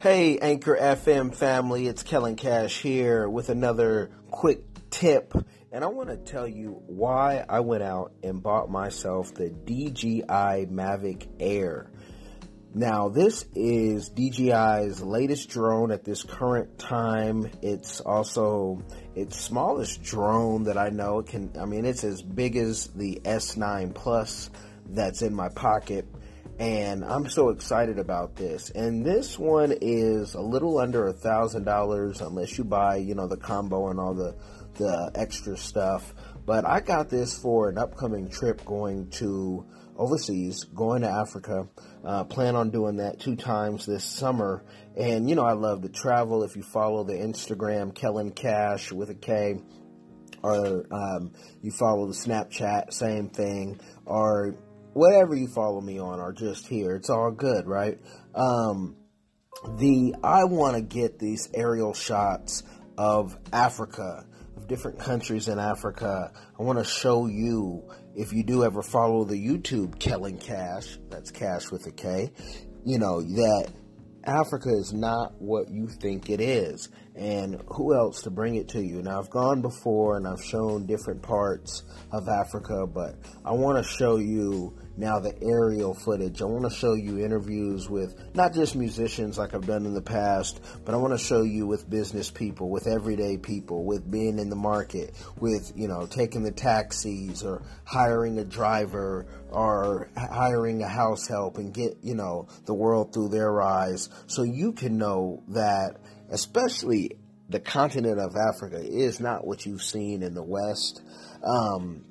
Hey, Anchor FM family, it's Kellen Kash here with another quick tip. And I want to tell you why I went out and bought myself the DJI Mavic Air. Now, this is DJI's latest drone at this current time. It's also its smallest drone that I know. It can I mean, it's as big as the S9 Plus that's in my pocket and I'm so excited about this. And this one is a little under a thousand dollars unless you buy, you know, the combo and all the the extra stuff. But I got this for an upcoming trip going to overseas, going to Africa. Uh, plan on doing that two times this summer. And you know, I love to travel. If you follow the Instagram Kellen Kash with a K, or um, you follow the Snapchat, same thing, or whatever you follow me on are just here, it's all good, right? Um, the I want to get these aerial shots of Africa, of different countries in Africa. I want to show you if you do ever follow the YouTube Kellen Kash, that's Cash with a K, you know that Africa is not what you think it is. And who else to bring it to you? Now, I've gone before and I've shown different parts of Africa, but I want to show you now the aerial footage. I want to show you interviews with not just musicians like I've done in the past, but I want to show you with business people, with everyday people, with being in the market, with, you know, taking the taxis or hiring a driver or hiring a house help and get, you know, the world through their eyes so you can know that especially the continent of Africa is not what you've seen in the West. Um,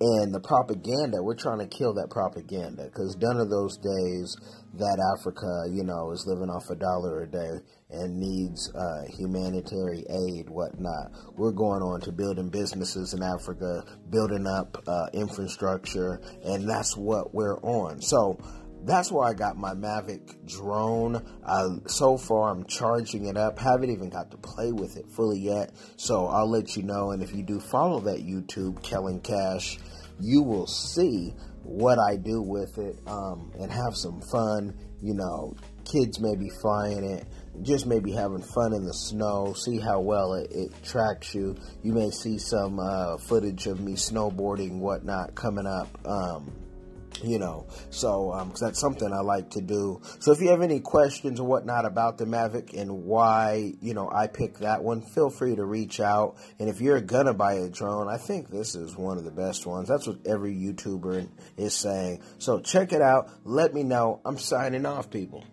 and the propaganda, we're trying to kill that propaganda because none of those days that Africa, you know, is living off a dollar a day and needs uh, humanitarian aid, whatnot. We're going on to building businesses in Africa, building up uh, infrastructure, and that's what we're on. So, that's where I got my Mavic drone. so far, I'm charging it up. Haven't even got to play with it fully yet. So I'll let you know. And if you do follow that YouTube, Kellen Kash, you will see what I do with it um, and have some fun. You know, kids may be flying it, just maybe having fun in the snow, see how well it, it tracks you. You may see some uh, footage of me snowboarding, whatnot, coming up. Um, you know. So um, cause that's something i like to do. So if you have any questions or whatnot about the mavic and why you know i picked that one feel free to reach out. And if you're gonna buy a drone i think this is one of the best ones. That's what every youtuber is saying. So check it out. Let me know. I'm signing off people